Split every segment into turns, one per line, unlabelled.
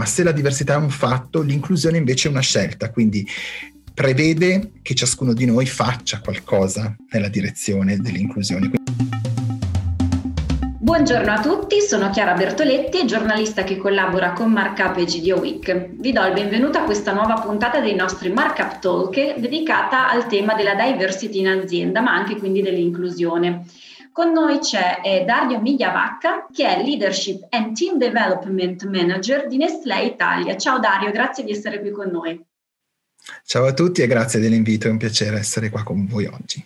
ma se la diversità è un fatto, l'inclusione invece è una scelta, quindi prevede che ciascuno di noi faccia qualcosa nella direzione dell'inclusione.
Buongiorno a tutti, sono Chiara Bertoletti, giornalista che collabora con Markup e GDO Week. Vi do il benvenuto a questa nuova puntata dei nostri Markup Talk dedicata al tema della diversity in azienda, ma anche quindi dell'inclusione. Con noi c'è eh, Dario Migliavacca, che è Leadership and Team Development Manager di Nestlé Italia. Ciao Dario, grazie di essere qui con noi.
Ciao a tutti e grazie dell'invito, è un piacere essere qua con voi oggi.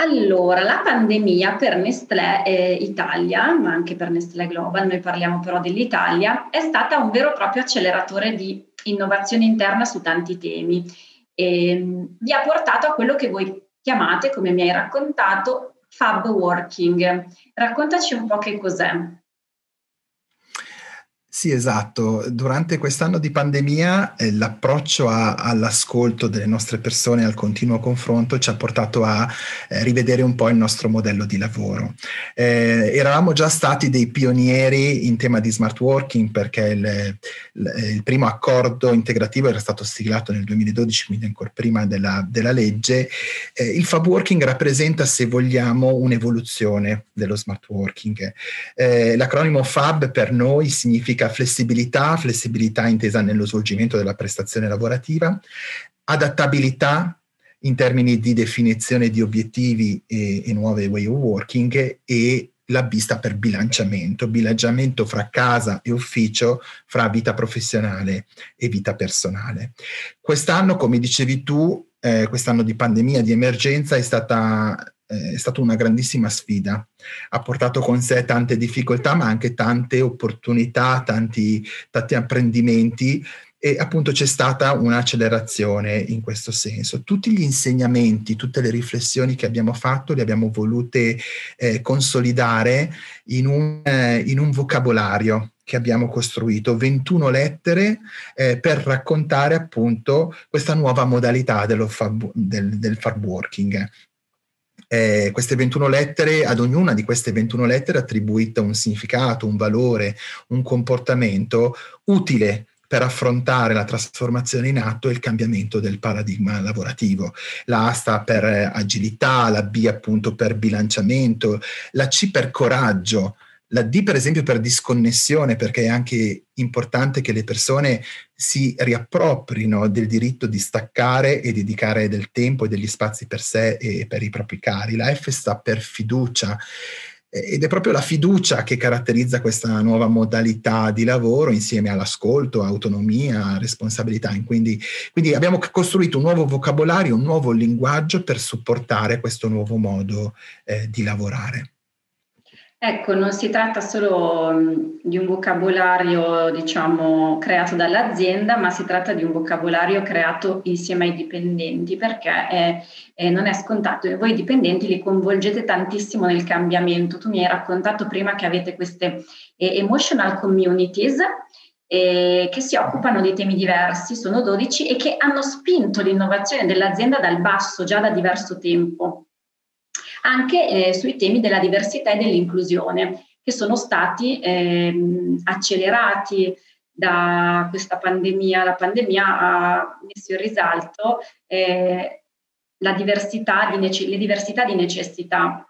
Allora, la pandemia per Nestlé eh, Italia, ma anche per Nestlé Global, noi parliamo però dell'Italia, è stata un vero e proprio acceleratore di innovazione interna su tanti temi. E, ehm, vi ha portato a quello che voi chiamate, come mi hai raccontato, Fab Working. Raccontaci un po' che cos'è.
Sì, esatto. Durante quest'anno di pandemia eh, l'approccio a, all'ascolto delle nostre persone, al continuo confronto, ci ha portato a eh, rivedere un po' il nostro modello di lavoro. Eh, eravamo già stati dei pionieri in tema di smart working perché il, il, il, primo accordo integrativo era stato siglato nel 2012, quindi ancora prima della, della legge. Eh, il fab working rappresenta, se vogliamo, un'evoluzione dello smart working. Eh, l'acronimo FAB per noi significa significa flessibilità, flessibilità intesa nello svolgimento della prestazione lavorativa, adattabilità in termini di definizione di obiettivi e, e nuove way of working e la vista per bilanciamento, bilanciamento fra casa e ufficio, fra vita professionale e vita personale. Quest'anno, come dicevi tu, eh, quest'anno di pandemia, di emergenza, è stata è stata una grandissima sfida. Ha portato con sé tante difficoltà, ma anche tante opportunità, tanti, tanti apprendimenti e appunto c'è stata un'accelerazione in questo senso. Tutti gli insegnamenti, tutte le riflessioni che abbiamo fatto le abbiamo volute eh, consolidare in un, eh, in un, vocabolario che abbiamo costruito, 21 lettere eh, per raccontare appunto questa nuova modalità fab, del, del farm working, eh, queste 21 lettere, ad ognuna di queste 21 lettere attribuita un significato, un valore, un comportamento utile per affrontare la trasformazione in atto e il cambiamento del paradigma lavorativo. La A sta per agilità, la B appunto per bilanciamento, la C per coraggio, la D per esempio per disconnessione, perché è anche importante che le persone si riapproprino del diritto di staccare e dedicare del tempo e degli spazi per sé e per i propri cari. La F sta per fiducia ed è proprio la fiducia che caratterizza questa nuova modalità di lavoro insieme all'ascolto, autonomia, responsabilità. Quindi, quindi abbiamo costruito un nuovo vocabolario, un nuovo linguaggio per supportare questo nuovo modo eh, di lavorare.
Ecco, non si tratta solo di un vocabolario, diciamo, creato dall'azienda, ma si tratta di un vocabolario creato insieme ai dipendenti, perché è, è, non è scontato e voi dipendenti li coinvolgete tantissimo nel cambiamento. Tu mi hai raccontato prima che avete queste eh, emotional communities eh, che si occupano di temi diversi, sono 12, e che hanno spinto l'innovazione dell'azienda dal basso già da diverso tempo anche eh, sui temi della diversità e dell'inclusione, che sono stati eh, accelerati da questa pandemia. La pandemia ha messo in risalto eh, diversità nece- le diversità di necessità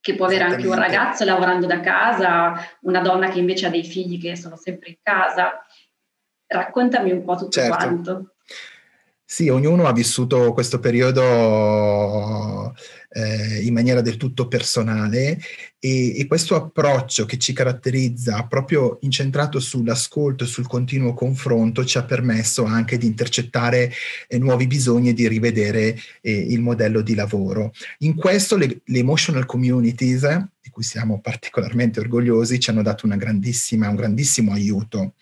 che può avere anche un ragazzo lavorando da casa, una donna che invece ha dei figli che sono sempre in casa. Raccontami un po' tutto certo. quanto.
Sì, ognuno ha vissuto questo periodo eh, in maniera del tutto personale e, e, questo approccio che ci caratterizza proprio incentrato sull'ascolto e sul continuo confronto ci ha permesso anche di intercettare eh, nuovi bisogni e di rivedere eh, il modello di lavoro. In questo le, le emotional communities di cui siamo particolarmente orgogliosi, ci hanno dato un grandissimo aiuto.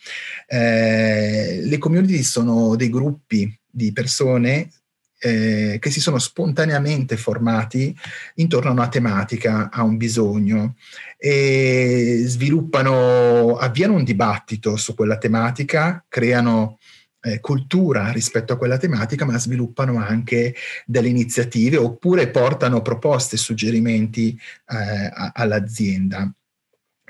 Eh, le community sono dei gruppi di persone eh, che si sono spontaneamente formati intorno a una tematica, a un bisogno e sviluppano, avviano un dibattito su quella tematica, creano eh, cultura rispetto a quella tematica, ma sviluppano anche delle iniziative oppure portano proposte, suggerimenti eh, all'azienda.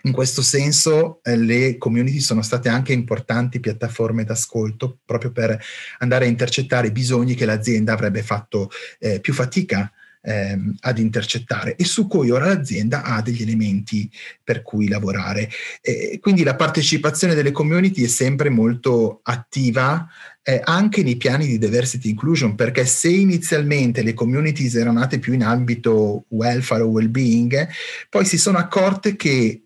In questo senso eh, le community sono state anche importanti piattaforme d'ascolto proprio per andare a intercettare bisogni che l'azienda avrebbe fatto eh, più fatica ehm, ad intercettare e su cui ora l'azienda ha degli elementi per cui lavorare. E quindi la partecipazione delle community è sempre molto attiva eh, anche nei piani di diversity inclusion, perché se inizialmente le communities erano nate più in ambito welfare o well-being, poi si sono accorte che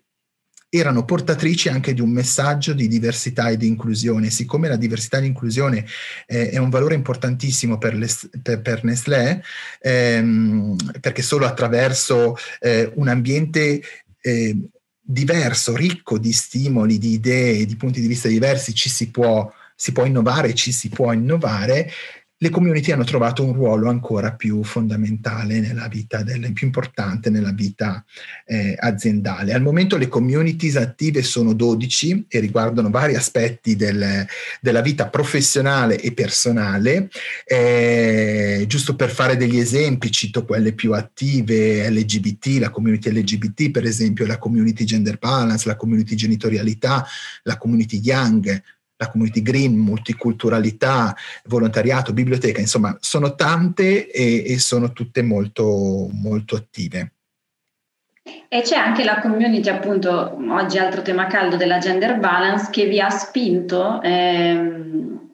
erano portatrici anche di un messaggio di diversità e di inclusione. Siccome la diversità e l'inclusione eh, è un valore importantissimo per, le, per, per Nestlé, ehm, perché solo attraverso eh, un ambiente eh, diverso, ricco di stimoli, di idee, di punti di vista diversi, ci si può, si può innovare, ci si può innovare le community hanno trovato un ruolo ancora più fondamentale nella vita, del, più importante nella vita eh, aziendale. Al momento le communities attive sono 12 e riguardano vari aspetti del, della vita professionale e personale. Eh, giusto per fare degli esempi, cito quelle più attive, LGBT, la community LGBT per esempio, la community gender balance, la community genitorialità, la community young, la community green, multiculturalità, volontariato, biblioteca, insomma, sono tante e, e sono tutte molto, molto attive.
E c'è anche la community, appunto, oggi altro tema caldo della gender balance, che vi ha spinto, ehm,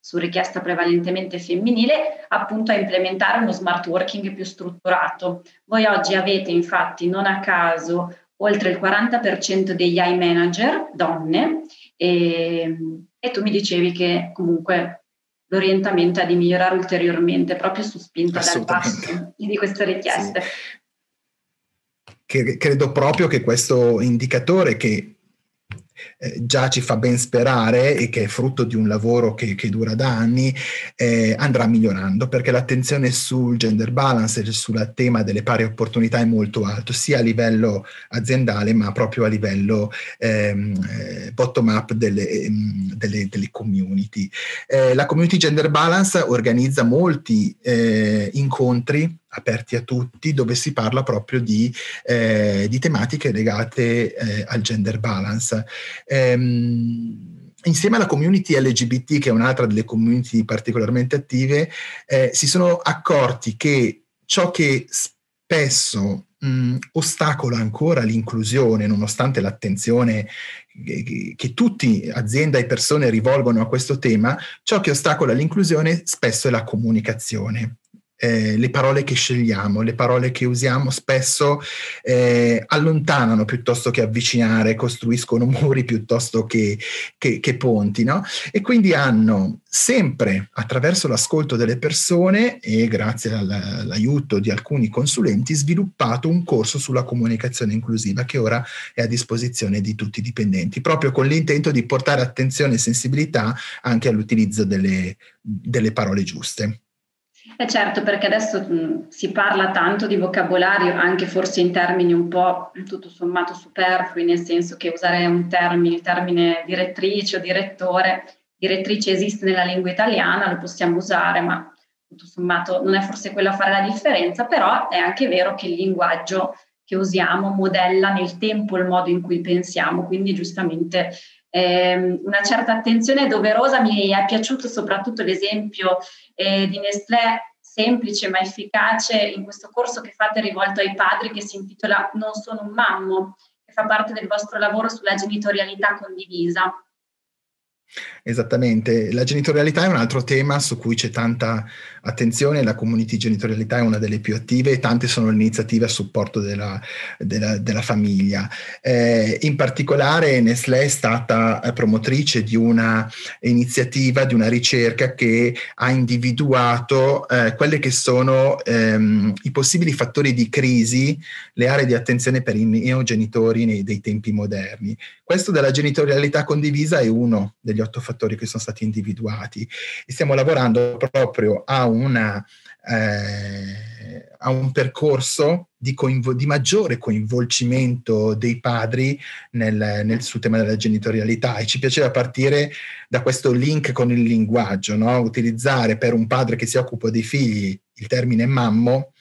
su richiesta prevalentemente femminile, appunto a implementare uno smart working più strutturato. Voi oggi avete infatti, non a caso, oltre il 40% degli AI manager donne e, e tu mi dicevi che comunque l'orientamento è di migliorare ulteriormente proprio su spinta dal basso di queste richieste.
Sì. Che, credo proprio che questo indicatore che eh, già ci fa ben sperare e che è frutto di un lavoro che, che dura da anni, eh, andrà migliorando perché l'attenzione sul gender balance e sul tema delle pari opportunità è molto alto, sia a livello aziendale ma proprio a livello ehm, eh, bottom up delle, ehm, delle, delle community. Eh, la community gender balance organizza molti eh, incontri aperti a tutti, dove si parla proprio di, eh, di tematiche legate eh, al gender balance. Ehm, insieme alla community LGBT, che è un'altra delle community particolarmente attive, eh, si sono accorti che ciò che spesso mh, ostacola ancora l'inclusione, nonostante l'attenzione che, che tutti, azienda e persone, rivolgono a questo tema, ciò che ostacola l'inclusione spesso è la comunicazione eh, le parole che scegliamo, le parole che usiamo spesso eh, allontanano piuttosto che avvicinare, costruiscono muri piuttosto che, che, che ponti, no? E quindi hanno sempre attraverso l'ascolto delle persone e grazie all'aiuto di alcuni consulenti sviluppato un corso sulla comunicazione inclusiva che ora è a disposizione di tutti i dipendenti, proprio con l'intento di portare attenzione e sensibilità anche all'utilizzo delle, delle parole giuste.
Eh certo, perché adesso mh, si parla tanto di vocabolario, anche forse in termini un po' tutto sommato superflui, nel senso che usare un termine, il termine direttrice o direttore, direttrice esiste nella lingua italiana, lo possiamo usare, ma tutto sommato non è forse quello a fare la differenza, però è anche vero che il linguaggio che usiamo modella nel tempo il modo in cui pensiamo, quindi giustamente eh, una certa attenzione doverosa. Mi è piaciuto soprattutto l'esempio eh, di Nestlé semplice ma efficace in questo corso che fate rivolto ai padri che si intitola Non sono un mammo, che fa parte del vostro lavoro sulla genitorialità condivisa.
Esattamente, la genitorialità è un altro tema su cui c'è tanta attenzione, la community genitorialità è una delle più attive e tante sono le iniziative a supporto della, della, della famiglia. Eh, in particolare Nestlé è stata promotrice di una iniziativa, di una ricerca che ha individuato eh, quelli che sono ehm, i possibili fattori di crisi, le aree di attenzione per i neogenitori nei, dei tempi moderni. Questo della genitorialità condivisa è uno degli otto fattori che sono stati individuati. E stiamo lavorando proprio a, una, eh, a un percorso di, coinvo- di, maggiore coinvolgimento dei padri nel, nel, sul tema della genitorialità. E ci piaceva partire da questo link con il linguaggio, no? utilizzare per un padre che si occupa dei figli il termine mammo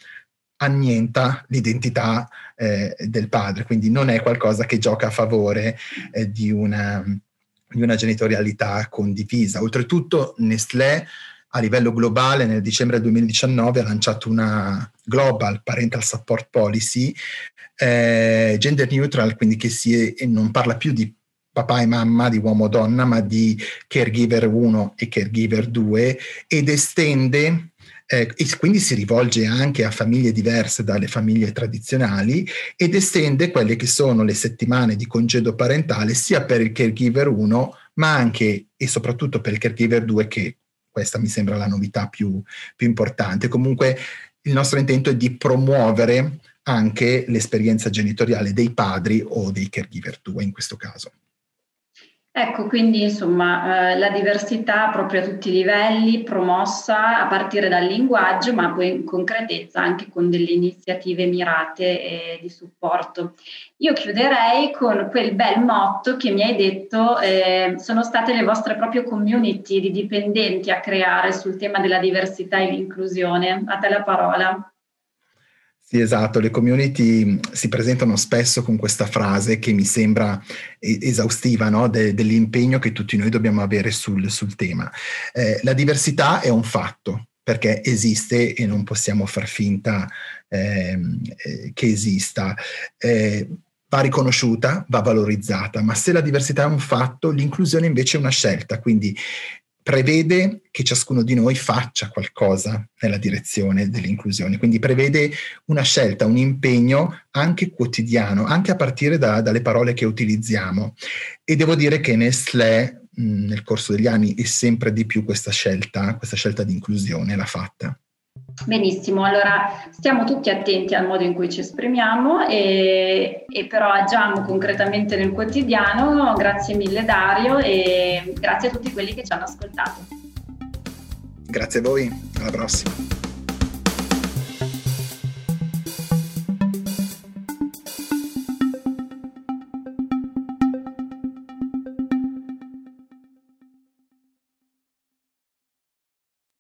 annienta l'identità eh, del padre, quindi non è qualcosa che gioca a favore eh, di, una, di una genitorialità condivisa. Oltretutto Nestlé a livello globale nel dicembre 2019 ha lanciato una Global Parental Support Policy eh, gender neutral, quindi che si è, non parla più di papà e mamma, di uomo o donna, ma di caregiver 1 e caregiver 2 ed estende eh, e quindi si rivolge anche a famiglie diverse dalle famiglie tradizionali ed estende quelle che sono le settimane di congedo parentale sia per il caregiver 1 ma anche e soprattutto per il caregiver 2 che questa mi sembra la novità più, più importante. Comunque il nostro intento è di promuovere anche l'esperienza genitoriale dei padri o dei caregiver 2 in questo caso.
Ecco, quindi insomma eh, la diversità proprio a tutti i livelli, promossa a partire dal linguaggio, ma poi in concretezza anche con delle iniziative mirate e di supporto. Io chiuderei con quel bel motto che mi hai detto eh, sono state le vostre proprie community di dipendenti a creare sul tema della diversità e l'inclusione. A te la parola.
Sì, esatto, le community si presentano spesso con questa frase che mi sembra esaustiva no? De, dell'impegno che tutti noi dobbiamo avere sul, sul tema. Eh, la diversità è un fatto perché esiste e non possiamo far finta ehm, eh, che esista. Eh, va riconosciuta, va valorizzata, ma se la diversità è un fatto, l'inclusione invece è una scelta, quindi prevede che ciascuno di noi faccia qualcosa nella direzione dell'inclusione, quindi prevede una scelta, un impegno anche quotidiano, anche a partire da, dalle parole che utilizziamo. E devo dire che Nestlé mh, nel corso degli anni è sempre di più questa scelta, questa scelta di inclusione l'ha fatta.
Benissimo, allora stiamo tutti attenti al modo in cui ci esprimiamo e, e, però agiamo concretamente nel quotidiano. Grazie mille Dario e grazie a tutti quelli che ci hanno ascoltato.
Grazie a voi, alla prossima.